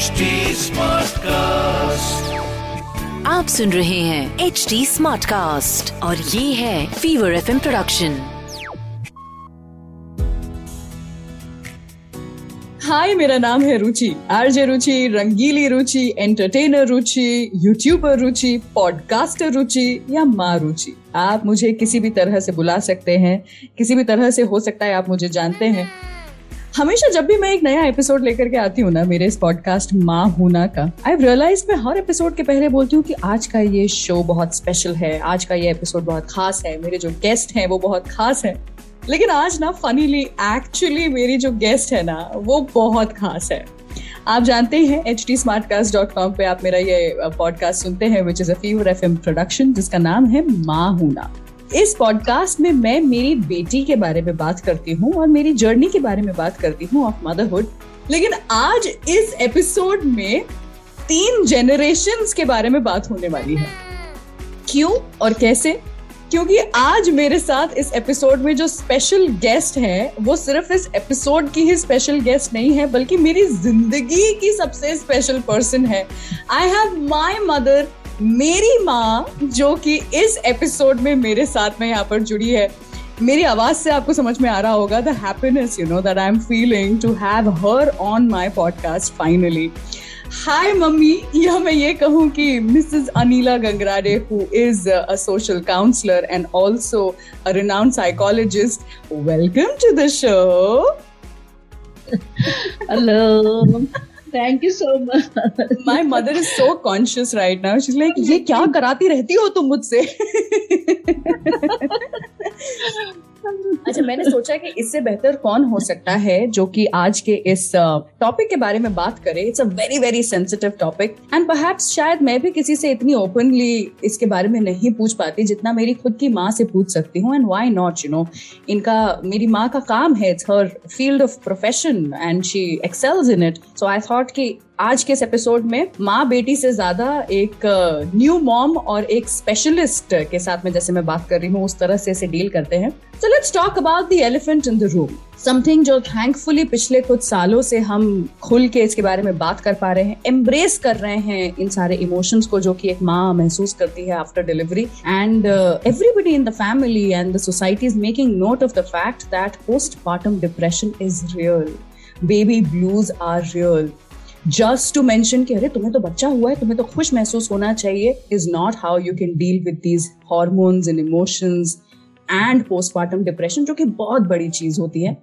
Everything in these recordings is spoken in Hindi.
HD Smartcast. आप सुन रहे हैं एच डी स्मार्ट कास्ट और ये है फीवर एफ़ प्रोडक्शन हाय मेरा नाम है Ruchi. RJ Ruchi Rangili Ruchi entertainer Ruchi YouTuber Ruchi podcaster Ruchi या माँ रुचि। आप मुझे किसी भी तरह से बुला सकते हैं किसी भी तरह से हो सकता है आप मुझे जानते हैं। हमेशा जब भी मैं एक नया एपिसोड लेकर के आती हूँ ना, मेरे इस पॉडकास्ट माँ हूना का आई रियलाइज़ मैं हर एपिसोड के पहले बोलती हूँ कि आज का ये शो बहुत स्पेशल है, आज का ये एपिसोड बहुत खास है, मेरे जो गेस्ट हैं वो बहुत खास है। लेकिन आज ना फनीली एक्चुअली मेरी जो गेस्ट है ना, वो बहुत खास है। आप जानते हैं H D smart cast dot com पे आप मेरा ये पॉडकास्ट सुनते हैं which is a fever F M production जिसका नाम है माँ हूना इस पॉडकास्ट में मैं मेरी बेटी के बारे में बात करती हूँ और मेरी जर्नी के बारे में बात करती हूँ ऑफ़ मदरहुड लेकिन आज इस एपिसोड में तीन जेनरेशन के बारे में बात होने वाली है। क्यों और कैसे? क्योंकि आज मेरे साथ इस एपिसोड में जो स्पेशल गेस्ट है, वो सिर्फ़ इस एपिसोड की ही स्पेशल गेस्ट नहीं है, बल्कि मेरी ज़िंदगी की सबसे स्पेशल पर्सन है। आई हैव माई मदर मेरी माँ, जो कि इस एपिसोड में मेरे साथ में यहाँ पर जुड़ी है, मेरी आवाज़ से आपको समझ में आ रहा होगा the happiness you know that I am feeling to have her on my podcast finally hi mummy. या मैं ये कहूँ कि Mrs Anila Gangrade who is a social counsellor and also a renowned psychologist welcome to the show hello thank you so much my mother is so conscious right now she like ये क्या कराती रहती हो तुम मुझसे? अच्छा मैंने सोचा कि इससे बेहतर कौन हो सकता है जो कि आज के इस टॉपिक के बारे में बात करे। It's a very very sensitive topic and perhaps शायद मैं भी किसी से इतनी ओपनली इसके बारे में नहीं पूछ पाती जितना मेरी खुद की माँ से पूछ सकती हूँ। And why not you know इनका, मेरी माँ का काम है it's her field of profession and she excels in it so I thought कि आज के इस एपिसोड में माँ बेटी से ज़्यादा एक न्यू मॉम और एक स्पेशलिस्ट के साथ में जैसे मैं बात कर रही हूँ, उस तरह से इसे डील करते हैं। So let's talk about the elephant in the room something जो थैंकफुली पिछले कुछ सालों से हम खुल के इसके बारे में बात कर पा रहे हैं एम्ब्रेस कर रहे हैं इन सारे इमोशंस को, जो कि एक माँ महसूस करती है after delivery and everybody in the family and the society is making note of the fact that post partum depression is real baby blues are real just to mention कि अरे तुम्हें तो बच्चा हुआ है, तुम्हें तो खुश महसूस होना चाहिए is not how you can deal with these hormones and emotions and postpartum depression जो कि बहुत बड़ी चीज़ होती है।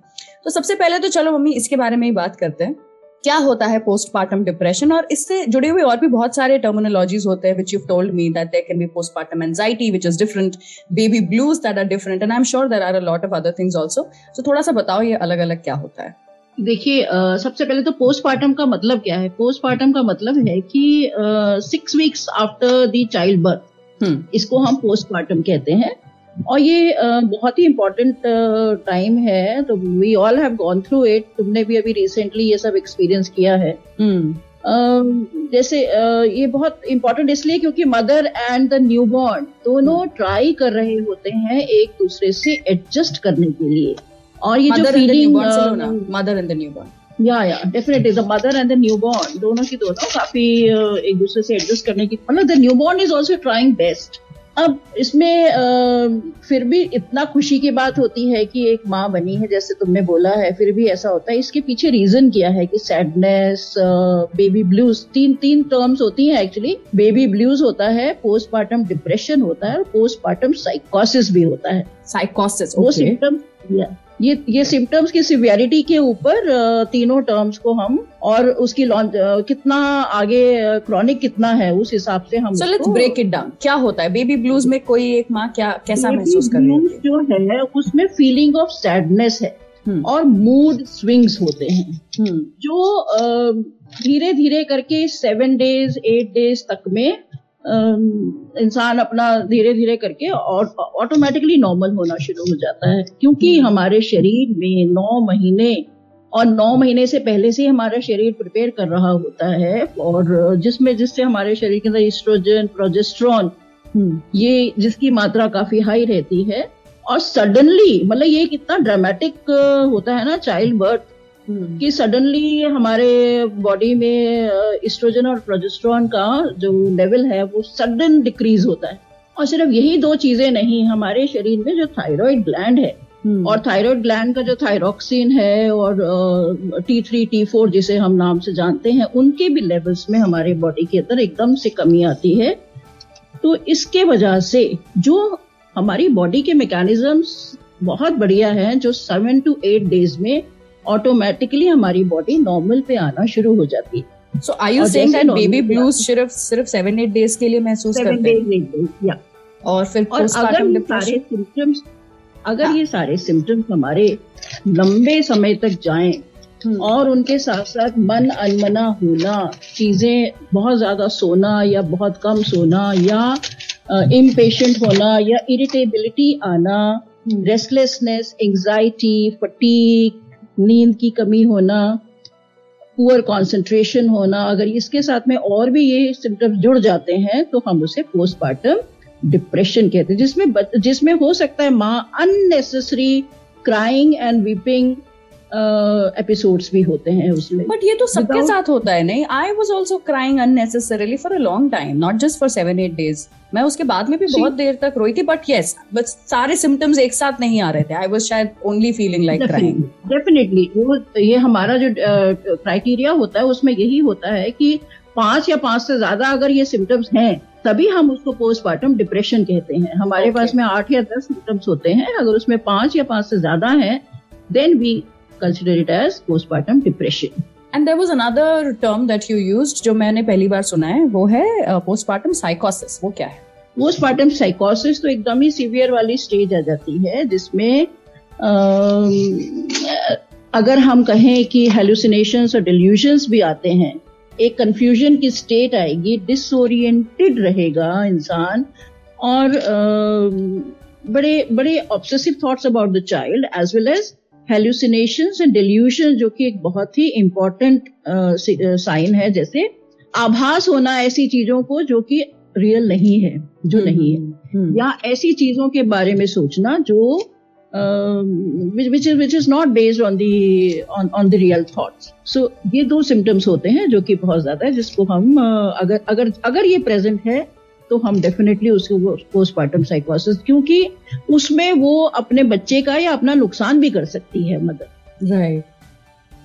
तो सबसे पहले तो चलो मम्मी, इसके बारे में ही बात करते हैं। क्या होता है पोस्टमार्टम डिप्रेशन और इससे जुड़े हुए और भी बहुत सारे टर्मिनोलॉजीज होते हैं which you told me that there can be postpartum anxiety which is different baby blues that are different and I am sure there are a lot of other things also so थोड़ा सा बताओ ये अलग अलग क्या होता है। देखिए सबसे पहले तो पोस्टमार्टम का मतलब क्या है? पोस्टमार्टम का मतलब है कि six weeks after the child birth इसको हम पोस्टमार्टम कहते हैं। और ये बहुत ही इम्पोर्टेंट टाइम है तो we all have gone through it तुमने भी अभी रिसेंटली ये सब एक्सपीरियंस किया है। हम्म। जैसे ये बहुत इम्पोर्टेंट इसलिए क्योंकि mother and the new born दोनों ट्राई कर रहे होते हैं एक दूसरे से एडजस्ट करने के लिए। और ये जो feeling mother and the newborn या या definitely the mother and the newborn दोनों की दोनों काफ़ी एक दूसरे से एडजस्ट करने की। मतलब the newborn is also trying best अब इसमें आ, फिर भी इतना खुशी की बात होती है कि एक माँ बनी है जैसे तुमने बोला है फिर भी ऐसा होता है। इसके पीछे रीजन क्या है कि सैडनेस बेबी ब्लूज तीन तीन टर्म्स होती हैं एक्चुअली बेबी ब्लूज होता है पोस्टमार्टम डिप्रेशन होता है और पोस्टमार्टम साइकोसिस भी होता है। साइकोसिस वो सिम्टम ये ये सिम्टम्स की सिवियरिटी के ऊपर तीनों टर्म्स को हम और उसकी लॉन्च कितना आगे क्रॉनिक कितना है उस हिसाब से हम so let's break it down क्या होता है बेबी ब्लूज में कोई एक माँ क्या कैसा महसूस कर रही है जो है उसमें फीलिंग ऑफ़ सैडनेस है हम्म। और मूड स्विंग्स होते हैं हम्म। जो धीरे धीरे करके सेवन डेज़ एट डेज़ तक में इंसान अपना धीरे धीरे करके और ऑटोमेटिकली नॉर्मल होना शुरू हो जाता है क्योंकि हम्म। हमारे शरीर में नौ महीने और नौ महीने से पहले से हमारा शरीर प्रिपेयर कर रहा होता है और जिसमें जिससे हमारे शरीर के अंदर इस्ट्रोजन प्रोजेस्ट्रॉन ये जिसकी मात्रा काफ़ी हाई रहती है और सडनली मतलब ये कितना ड्रामेटिक होता है ना चाइल्ड बर्थ हम्म। कि सडनली हमारे बॉडी में इस्ट्रोजन और प्रोजेस्ट्रॉन का जो लेवल है वो सडन डिक्रीज होता है। और सिर्फ़ यही दो चीज़ें नहीं हमारे शरीर में जो थायराइड ग्लैंड है हम्म। और थायराइड ग्लैंड का जो थायरोक्सिन है और टी थ्री टी फोर जिसे हम नाम से जानते हैं उनके भी लेवल्स में हमारे बॉडी के अंदर एकदम से कमी आती है। तो इसके वजह से जो हमारी बॉडी के मैकेनिज्म्स बहुत बढ़िया हैं जो सेवन टू एट डेज़ में ऑटोमेटिकली हमारी बॉडी नॉर्मल पे आना शुरू हो जाती है। So I you saying that baby blues सिर्फ़ सिर्फ़ 7 8 डेज़ के लिए महसूस करते हैं? या और फिर और अगर सारे सिम्टम्स अगर हाँ. ये सारे सिम्टम्स हमारे लंबे समय तक जाएँ हम्म। और उनके साथ साथ मन अनमना होना चीज़ें बहुत ज़्यादा सोना या बहुत कम सोना या इम्पेशेंट होना या इरिटेबिलिटी आना रेस्टलेसनेस एंजाइटी फटीक नींद की कमी होना पुअर कॉन्सेंट्रेशन होना, अगर इसके साथ में और भी ये सिम्टम्स जुड़ जाते हैं तो हम उसे पोस्टमार्टम डिप्रेशन कहते हैं, जिसमें जिसमें हो सकता है माँ unnecessary crying and weeping episodes भी होते हैं उसमें। बट ये तो सबके साथ होता है नहीं? I was also crying unnecessarily for a long time not just for seven eight days मैं उसके बाद में भी बहुत देर तक रोई थी बट यस बट सारे सिम्टम्स एक साथ नहीं आ रहे थे। आई वॉज़ शायद only feeling like crying definitely वो ये हमारा जो क्राइटेरिया uh, होता है उसमें यही होता है कि पाँच या पाँच से ज़्यादा अगर ये सिम्टम्स हैं तभी हम उसको पोस्टमार्टम डिप्रेशन कहते हैं। हमारे okay. पास में आठ या दस सिम्टम्स होते हैं। अगर उसमें पाँच या पाँच से ज़्यादा है then we consider it as postpartum depression and there was another term that you use जो मैंने पहली बार सुना है वो है पोस्टमार्टम uh, साइकोसिस वो क्या है? पोस्टमार्टम साइकोसिस तो एकदम ही सीवियर वाली स्टेज आ जाती है जिसमें अगर हम कहें कि हेलुसिनेशन और डिल्यूजन्स भी आते हैं एक कंफ्यूजन की स्टेट आएगी डिसोरिएंटेड रहेगा इंसान और बड़े बड़े obsessive thoughts about the child as well as hallucination and delusion जो कि एक बहुत ही इंपॉर्टेंट साइन है जैसे आभास होना ऐसी चीज़ों को जो कि रियल नहीं है जो हम्म, नहीं है हम्म, हम्म। या ऐसी चीज़ों के बारे में सोचना जो which is which is not based on the on the real thoughts so ये दो सिम्टम्स होते हैं जो कि बहुत ज़्यादा है जिसको हम uh, अगर अगर अगर ये प्रेजेंट है तो हम डेफिनेटली उसको पोस्टमार्टम साइकोसिस क्योंकि उसमें वो अपने बच्चे का या अपना नुकसान भी कर सकती है मदर। राइट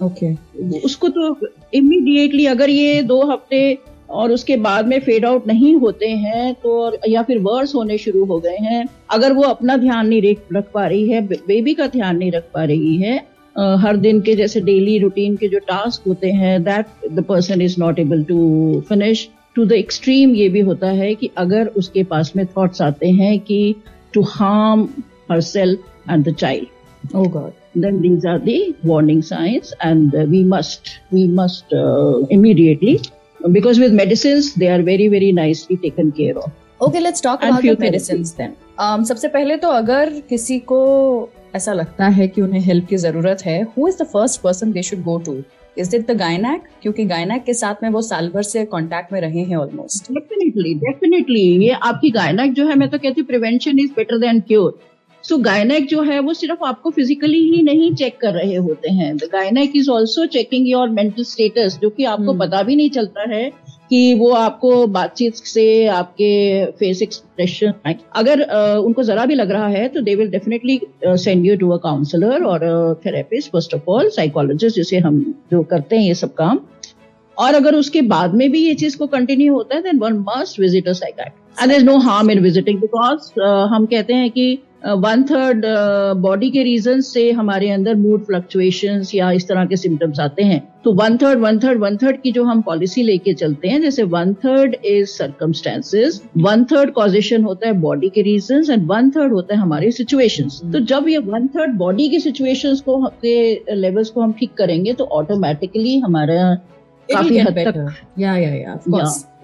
ओके उसको तो इमीडिएटली अगर ये दो हफ़्ते और उसके बाद में फेड आउट नहीं होते हैं तो या फिर वर्स होने शुरू हो गए हैं अगर वो अपना ध्यान नहीं रख पा रही है बेबी का ध्यान नहीं रख पा रही है Uh, हर दिन के जैसे डेली रूटीन के जो टास्क होते हैं that the person is not able to finish to the extreme ये भी होता है कि अगर उसके पास में थॉट्स आते हैं कि to harm herself and the child oh god then these are the warning signs and uh, we must we must uh, immediately because with medicines they are very very nicely taken care of okay let's talk and about the medicines then um, सबसे पहले तो अगर किसी को ऐसा लगता है कि उन्हें हेल्प की ज़रूरत है who is the first person they should go to is it the gynaec क्योंकि गायनैक के साथ में वो साल भर से कॉन्टेक्ट में रहे हैं ऑलमोस्ट डेफिनेटली डेफिनेटली ये आपकी गायनैक जो है मैं तो कहती हूँ prevention is better than cure so gynaec जो है वो सिर्फ़ आपको फिजिकली ही नहीं चेक कर रहे होते हैं. The gynaec is also checking your mental status जो कि आपको hmm. पता भी नहीं चलता है कि वो आपको बातचीत से आपके फेस एक्सप्रेशन अगर उनको जरा भी लग रहा है तो they will definitely send you to a counsellor और therapist first of all psychologist जिसे हम जो करते हैं ये सब काम। और अगर उसके बाद में भी ये चीज़ को कंटिन्यू होता है then one must visit a psychiatrist and is no harm in visiting because हम कहते हैं कि वन थर्ड बॉडी के रीजन से हमारे अंदर मूड फ्लक्चुएशन या इस तरह के सिम्टम्स आते हैं। तो one third one third one third की जो हम पॉलिसी लेके चलते हैं जैसे one third is circumstances one third causation होता है बॉडी के रीजन एंड वन थर्ड होता है हमारे सिचुएशन तो जब ये वन थर्ड बॉडी के सिचुएशन को के लेवल्स को हम ठीक करेंगे तो ऑटोमेटिकली हमारा काफ़ी हद तक या या या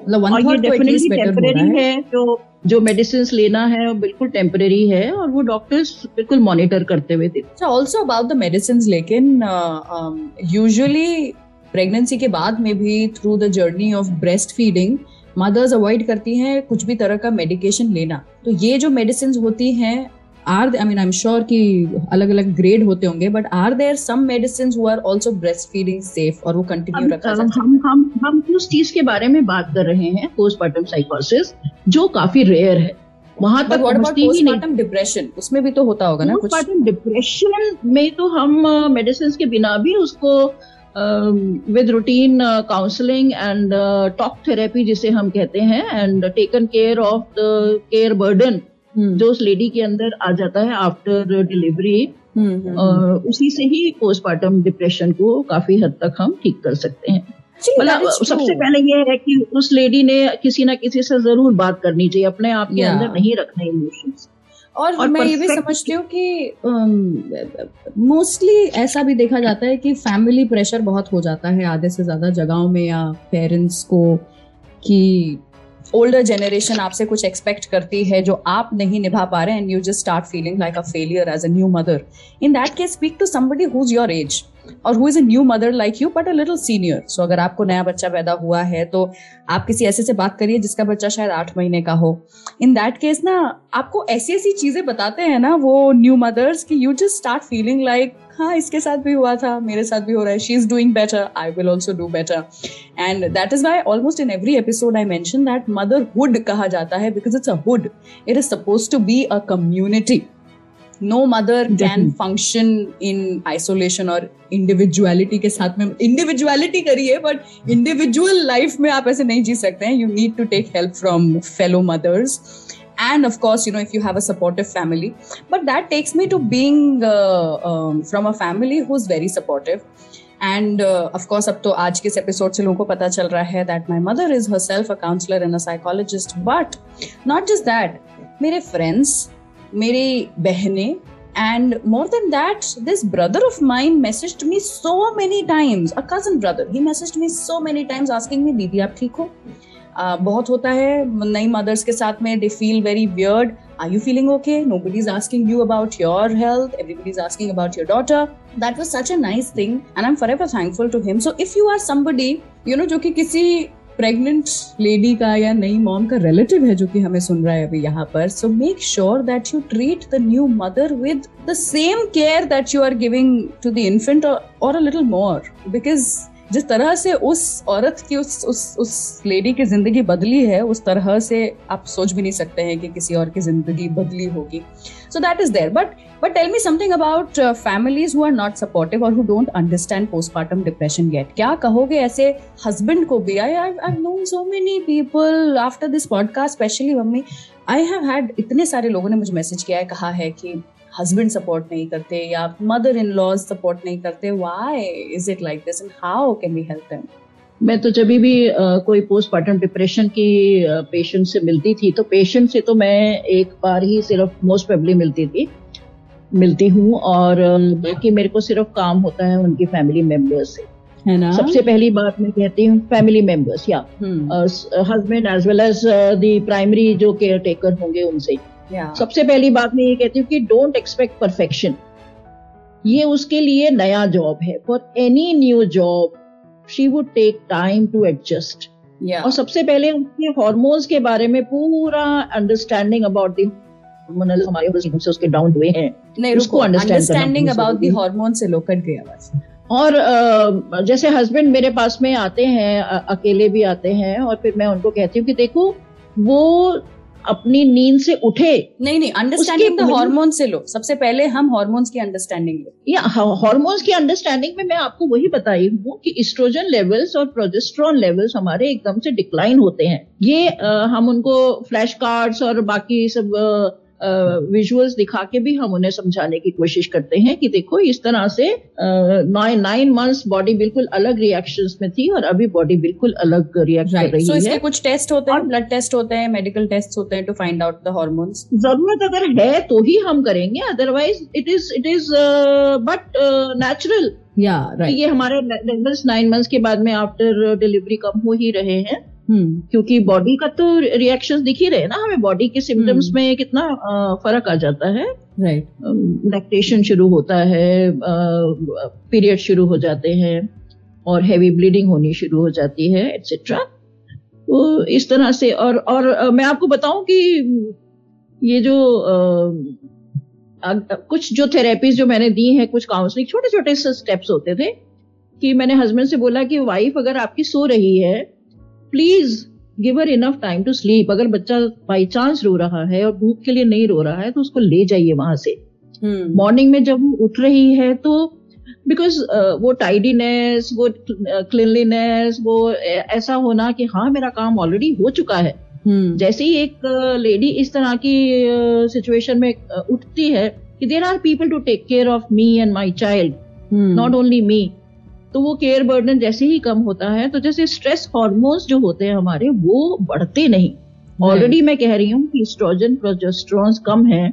मतलब वन थर्ड डेफिनेटली टेम्परेरी है। जो जो मेडिसिन लेना है वो बिल्कुल टेम्परेरी है और वो डॉक्टर्स बिल्कुल मॉनिटर करते हुए थे अच्छा ऑल्सो अबाउट द मेडिसिन लेकिन यूजुअली प्रेगनेंसी के बाद में भी through the journey of breastfeeding mothers avoid करती हैं कुछ भी तरह का मेडिकेशन लेना। तो ये जो मेडिसिन होती हैं are I mean I am sure कि अलग अलग ग्रेड होते होंगे but are there some medicine who are also breastfeeding safe और वो कंटिन्यू रखा जाता हम हम हम उस चीज़ के बारे में बात कर रहे हैं पोस्टमार्टम साइकोसिस जो काफ़ी रेयर है। वहाँ तक पहुँचती ही नहीं। डिप्रेशन उसमें भी तो होता होगा ना कुछ। डिप्रेशन में तो हम मेडिसिन के बिना भी उसको with routine counselling and talk therapy जिसे हम कहते हैं and taken care of the care burden जो उस लेडी के अंदर आ जाता है आफ्टर डिलीवरी उसी से ही पोस्टमार्टम डिप्रेशन को काफ़ी हद तक हम ठीक कर सकते हैं। मतलब सबसे पहले ये है कि उस लेडी ने किसी ना किसी से ज़रूर बात करनी चाहिए अपने आप के अंदर नहीं रखना इमोशंस और, और मैं ये भी समझती हूँ कि मोस्टली um, ऐसा भी देखा जाता है कि फैमिली प्रेशर बहुत हो जाता है आधे से ज़्यादा जगहों में या पेरेंट्स को कि ओल्डर जनरेशन आपसे कुछ एक्सपेक्ट करती है जो आप नहीं निभा पा रहे and you just start feeling like a failure as a new mother in that case speak to somebody who is your age और who is a new mother like you but a little senior so अगर आपको नया बच्चा पैदा हुआ है तो आप किसी ऐसे से बात करिए जिसका बच्चा शायद आठ महीने का हो. इन दैट केस ना, आपको ऐसी ऐसी चीज़ें बताते हैं ना वो न्यू मदर्स की you just start feeling like हाँ इसके साथ भी हुआ था मेरे साथ भी हो रहा है she is doing better I will also do better and that is why almost in every episode I mention that motherhood कहा जाता है because it's a hood it is suppose to be a community no mother can function in isolation और इंडिविजुअलिटी के साथ में. इंडिविजुअलिटी करिए बट इंडिविजुअल लाइफ में आप ऐसे नहीं जी सकते हैं. You need to take help from fellow mothers and of course you know if you have a supportive family but that takes me to being uh, um, from a family who's very supportive and of course अब तो आज के इस एपिसोड से लोगों को पता चल रहा है that my mother is herself a counsellor and a psychologist but not just that मेरे फ्रेंड्स मेरी बहनें and more than that this brother of mine messaged me so many times a cousin brother he messaged me so many times asking me दीदी आप ठीक हो uh, बहुत होता है। नई मदर्स के साथ में they feel very weird are you feeling okay nobody is asking you about your health everybody is asking about your daughter that was such a nice thing and I am forever thankful to him so if you are somebody you know जो कि किसी प्रेग्नेंट लेडी का या नई मॉम का रिलेटिव है जो कि हमें सुन रहा है अभी यहाँ पर so make sure that you treat the new mother with the same care that you are giving to the infant और अ लिटिल मोर बिकॉज़ जिस तरह से उस औरत की उस उस उस लेडी की ज़िंदगी बदली है, उस तरह से आप सोच भी नहीं सकते हैं कि किसी और की ज़िंदगी बदली होगी। So that is there but but tell me something about families who are not supportive और who don't understand postpartum depression get क्या कहोगे ऐसे हस्बैंड को भी? I I known so many people after this podcast specially mummy. I have had इतने सारे लोगों ने मुझे मैसेज किया है, कहा है कि हस्बैंड सपोर्ट नहीं करते या मदर इन लॉज सपोर्ट नहीं करते why is it like this and how can we help them मैं तो जब भी uh, कोई पोस्टमार्टम डिप्रेशन की पेशेंट से मिलती थी तो पेशेंट से तो मैं एक बार ही सिर्फ़ मोस्ट प्रेबली मिलती थी। मिलती हूँ और बाकी मेरे को सिर्फ़ काम होता है उनकी फैमिली मेंबर्स से। है ना? सबसे पहली बात मैं कहती हूँ फैमिली मेंबर्स या husband as well as the primary जो केयर टेकर होंगे उनसे। Yeah. सबसे पहली बात मैं ये कहती हूँ कि डोंट एक्सपेक्ट परफेक्शन ये उसके लिए नया जॉब है. For any new job she would take time to adjust और सबसे पहले उसके हॉर्मोन्स के बारे में पूरा अंडरस्टैंडिंग अबाउट दी हार्मोनल हमारे से उसके डाउन हुए हैं। नहीं उसको अंडरस्टैंडिंग अबाउट दी हार्मोन से लो कट गया बस। और जैसे हस्बैंड मेरे पास में आते हैं अकेले भी आते हैं और फिर मैं उनको कहती हूँ कि देखो वो अपनी नींद से उठे नहीं नहीं अंडरस्टैंडिंग तो हार्मोन से लो। सबसे पहले हम हार्मोन्स की अंडरस्टैंडिंग लो। या हार्मोन्स की अंडरस्टैंडिंग में मैं आपको वही बताई हूँ कि स्ट्रोजन लेवल्स और प्रोजेस्ट्रॉन लेवल्स हमारे एकदम से डिक्लाइन होते हैं। ये आ, हम उनको फ्लैश कार्ड्स और बाकी सब आ, विजुअल्स दिखा के भी हम उन्हें समझाने की कोशिश करते हैं कि देखो इस तरह से नाइन नाइन मंथ्स बॉडी बिल्कुल अलग रिएक्शंस में थी और अभी बॉडी बिल्कुल अलग रिएक्ट कर रही so है। इसके कुछ टेस्ट होते हैं ब्लड टेस्ट होते हैं मेडिकल टेस्ट होते हैं to find out the hormones ज़रूरत अगर है तो ही हम करेंगे otherwise it is it is but natural या ये हमारे नाइन मंथ्स के बाद में आफ्टर डिलीवरी कम हो ही रहे हैं। क्योंकि बॉडी का तो रिएक्शंस दिख ही रहे ना हमें बॉडी के सिम्टम्स हम्म। में कितना फ़र्क आ जाता है। राइट लैक्टेशन शुरू होता है पीरियड शुरू हो जाते हैं और हैवी ब्लीडिंग होनी शुरू हो जाती है एटसेट्रा तो इस तरह से और और मैं आपको बताऊँ कि ये जो आ, कुछ जो थेरेपीज जो मैंने दी हैं कुछ काउंसलिंग छोटे छोटे स्टेप्स होते थे कि मैंने हस्बैंड से बोला कि वाइफ अगर आपकी सो रही है please give her enough time to sleep अगर बच्चा बाई चांस रो रहा है और भूख के लिए नहीं रो रहा है तो उसको ले जाइए वहाँ से। Morning hmm. में जब वो उठ रही है तो बिकॉज़ uh, वो टाइडीनेस वो क्लिनलीनेस वो ऐसा होना कि हाँ मेरा काम ऑलरेडी हो चुका है। hmm. जैसे ही एक लेडी uh, इस तरह की सिचुएशन में उठती है कि there are people to take care of me and my child not only me तो वो केयर बर्डन जैसे ही कम होता है तो जैसे स्ट्रेस हॉर्मोन्स जो होते हैं हमारे वो बढ़ते नहीं। ऑलरेडी मैं कह रही हूँ कि स्ट्रोजन प्रोजेस्ट्रॉन कम है।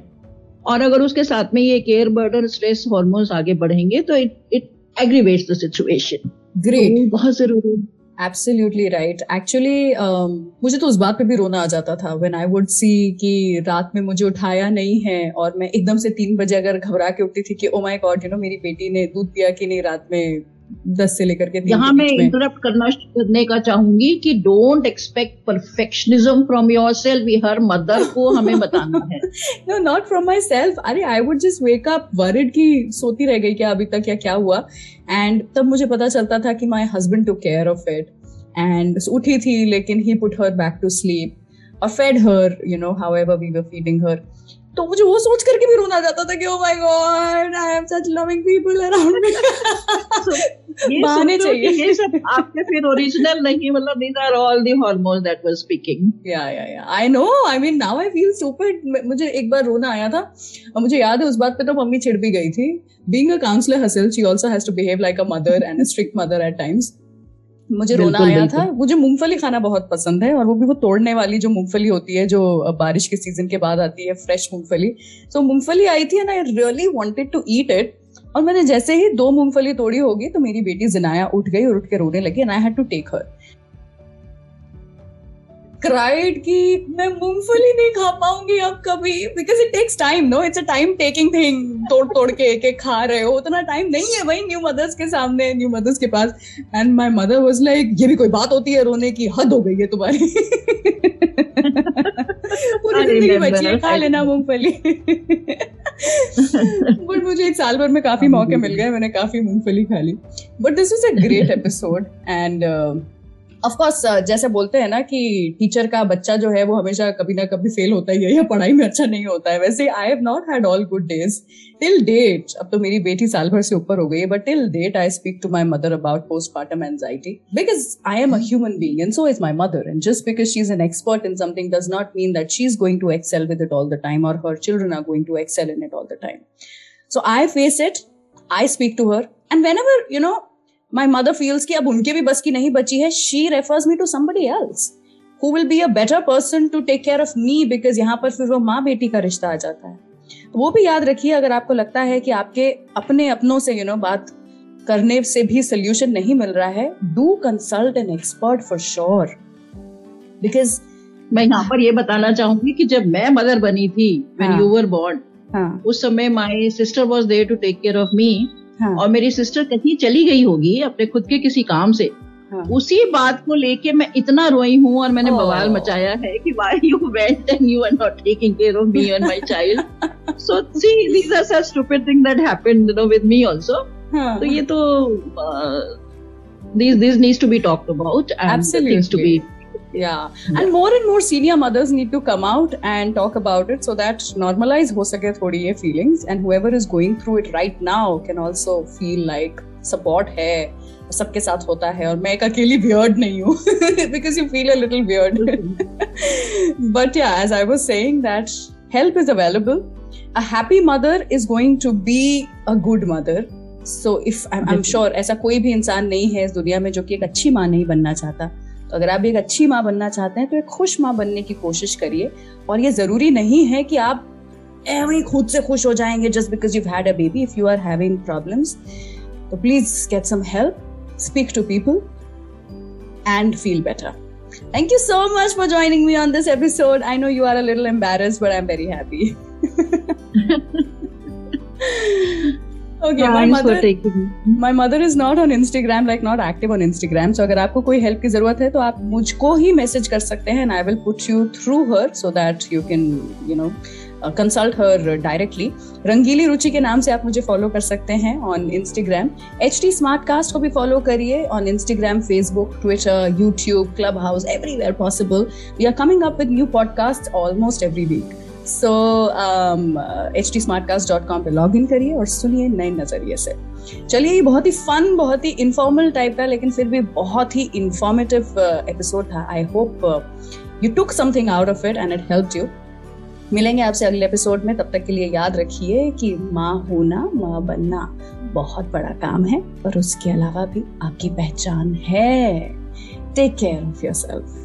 और अगर उसके साथ में ये केयर बर्डन स्ट्रेस हॉर्मोन्स आगे बढ़ेंगे तो it it aggravates the situation great बहुत ज़रूरी। एब्सोल्युटली राइट एक्चुअली मुझे तो उस बात पे भी रोना आ जाता था। व्हेन आई वुड सी कि रात में मुझे उठाया नहीं है और मैं एकदम से तीन बजे अगर घबरा के उठती थी कि oh my god you know मेरी बेटी ने दूध पिया कि नहीं रात में? दस से लेकर के यहाँ मैं इंटरप्ट करना करने का चाहूँगी कि don't expect perfectionism from yourself her mother को हमें बताना है। No not from my self अरे I would just wake up worried की सोती रह गई क्या अभी तक या क्या हुआ? एंड तब मुझे पता चलता था कि my husband to care of it and उठी थी लेकिन he put her back to sleep और fed her you know however we were feeding her तो मुझे वो सोच करके भी रोना जाता था कि ओ my god I have such loving people around me बहाने चाहिए। ये सब आपके फिर ओरिजिनल नहीं मतलब these are all the hormones that were speaking या या या I know I mean now I feel stupid मुझे एक बार रोना आया था और मुझे याद है उस बात पे तो मम्मी चिढ़ भी गई थी। Being a counsellor hassle she also has to behave like a mother and a strict mother at times मुझे रोना आया था। मुझे मूंगफली खाना बहुत पसंद है और वो भी वो तोड़ने वाली जो मूंगफली होती है जो बारिश के सीज़न के बाद आती है फ्रेश मूंगफली। सो मूंगफली आई थी and I really wanted to eat it और मैंने जैसे ही दो मूंगफली तोड़ी होगी तो मेरी बेटी जिनाया उठ गई और उठ के रोने लगी and I had to take her cried कि मैं मूंगफली नहीं खा पाऊँगी अब कभी। Because it takes time no it's a time taking thing तोड़ तोड़ के एक खा रहे हो। उतना टाइम नहीं है भाई न्यू मदर्स के सामने न्यू मदर्स के पास। And my mother was like ये भी कोई बात होती है रोने की? हद हो गई है तुम्हारी। पूरी ज़िंदगी बची है खा लेना मूंगफली। बट मुझे एक साल भर में काफ़ी मौके मिल गए मैंने काफ़ी मूंगफली खा ली। But this was a great episode and of course uh, जैसे बोलते हैं ना कि टीचर का बच्चा जो है वो हमेशा कभी ना कभी फेल होता ही है या पढ़ाई में अच्छा नहीं होता है। वैसे I have not had all good days till date अब तो मेरी बेटी साल भर से ऊपर हो गई है but till date I speak to my mother about postpartum anxiety because I am a human being and so is my mother and just because she is an expert in something does not mean that she is going to excel with it all the time और her children are going to excel in it all the time so I face it I speak to her and whenever you know my mother feels कि अब उनके भी बस की नहीं बची है। She refers me to somebody else who will be a better person to take care of me because यहाँ पर फिर वो माँ बेटी का रिश्ता आ जाता है। तो वो भी याद रखिए अगर आपको लगता है कि आपके अपने अपनों से यू you नो know, बात करने से भी सोल्यूशन नहीं मिल रहा है do consult an expert for sure because मैं यहाँ पर ये बताना चाहूँगी कि जब मैं मदर बनी थी व्हेन यू वर बोर्न उस समय my sister was there to take care of me हाँ. और मेरी सिस्टर कहीं चली गई होगी अपने खुद के किसी काम से। हाँ. उसी बात को लेके मैं इतना रोई हूँ और मैंने बवाल मचाया है कि why you went and you are not taking care of me and my child so see these are such stupid thing that happened you know with me also तो ये तो this this needs to be talked about and things to be yeah and more and more senior mothers need to come out and talk about it so that normalize ho sake thodi ye feelings and whoever is going through it right now can also feel like support hai सबके साथ होता है और मैं एक अकेली वियर्ड नहीं हूँ because you feel a little weird but या as I was saying that help is available a happy mother is going to be a good mother so if I'm, I'm sure ऐसा कोई भी इंसान नहीं है इस दुनिया में जो कि एक अच्छी माँ नहीं बनना चाहता तो अगर आप एक अच्छी माँ बनना चाहते हैं तो एक खुश माँ बनने की कोशिश करिए और ये ज़रूरी नहीं है कि आप एवरी खुद से खुश हो जाएँगे just because you had a baby if you are having problems तो please get some help speak to people and feel better Thank you so much for joining me on this episode. I know you are a little embarrassed, but I'm very happy. okay my mother my mother is not on instagram like not active on instagram. So अगर आपको कोई हेल्प की ज़रूरत है तो आप मुझको ही मैसेज कर सकते हैं I will put you through her so that you can you know consult her directly Rangeeli Ruchi के नाम से आप मुझे फॉलो कर सकते हैं ऑन इंस्टाग्राम एच टी को भी फॉलो करिए on Instagram Facebook Twitter YouTube clubhouse everywhere possible we are coming up with new podcast almost every week so H T smart cast dot com पर लॉग इन करिए और सुनिए नए नज़रिए से। चलिए ये बहुत ही फन बहुत ही इन्फॉर्मल टाइप का लेकिन फिर भी बहुत ही इंफॉर्मेटिव एपिसोड uh, था। I hope you took something out of it and it help you मिलेंगे आपसे अगले एपिसोड में। तब तक के लिए याद रखिए कि माँ होना माँ बनना बहुत बड़ा काम है पर उसके अलावा भी आपकी पहचान है। Take care of your self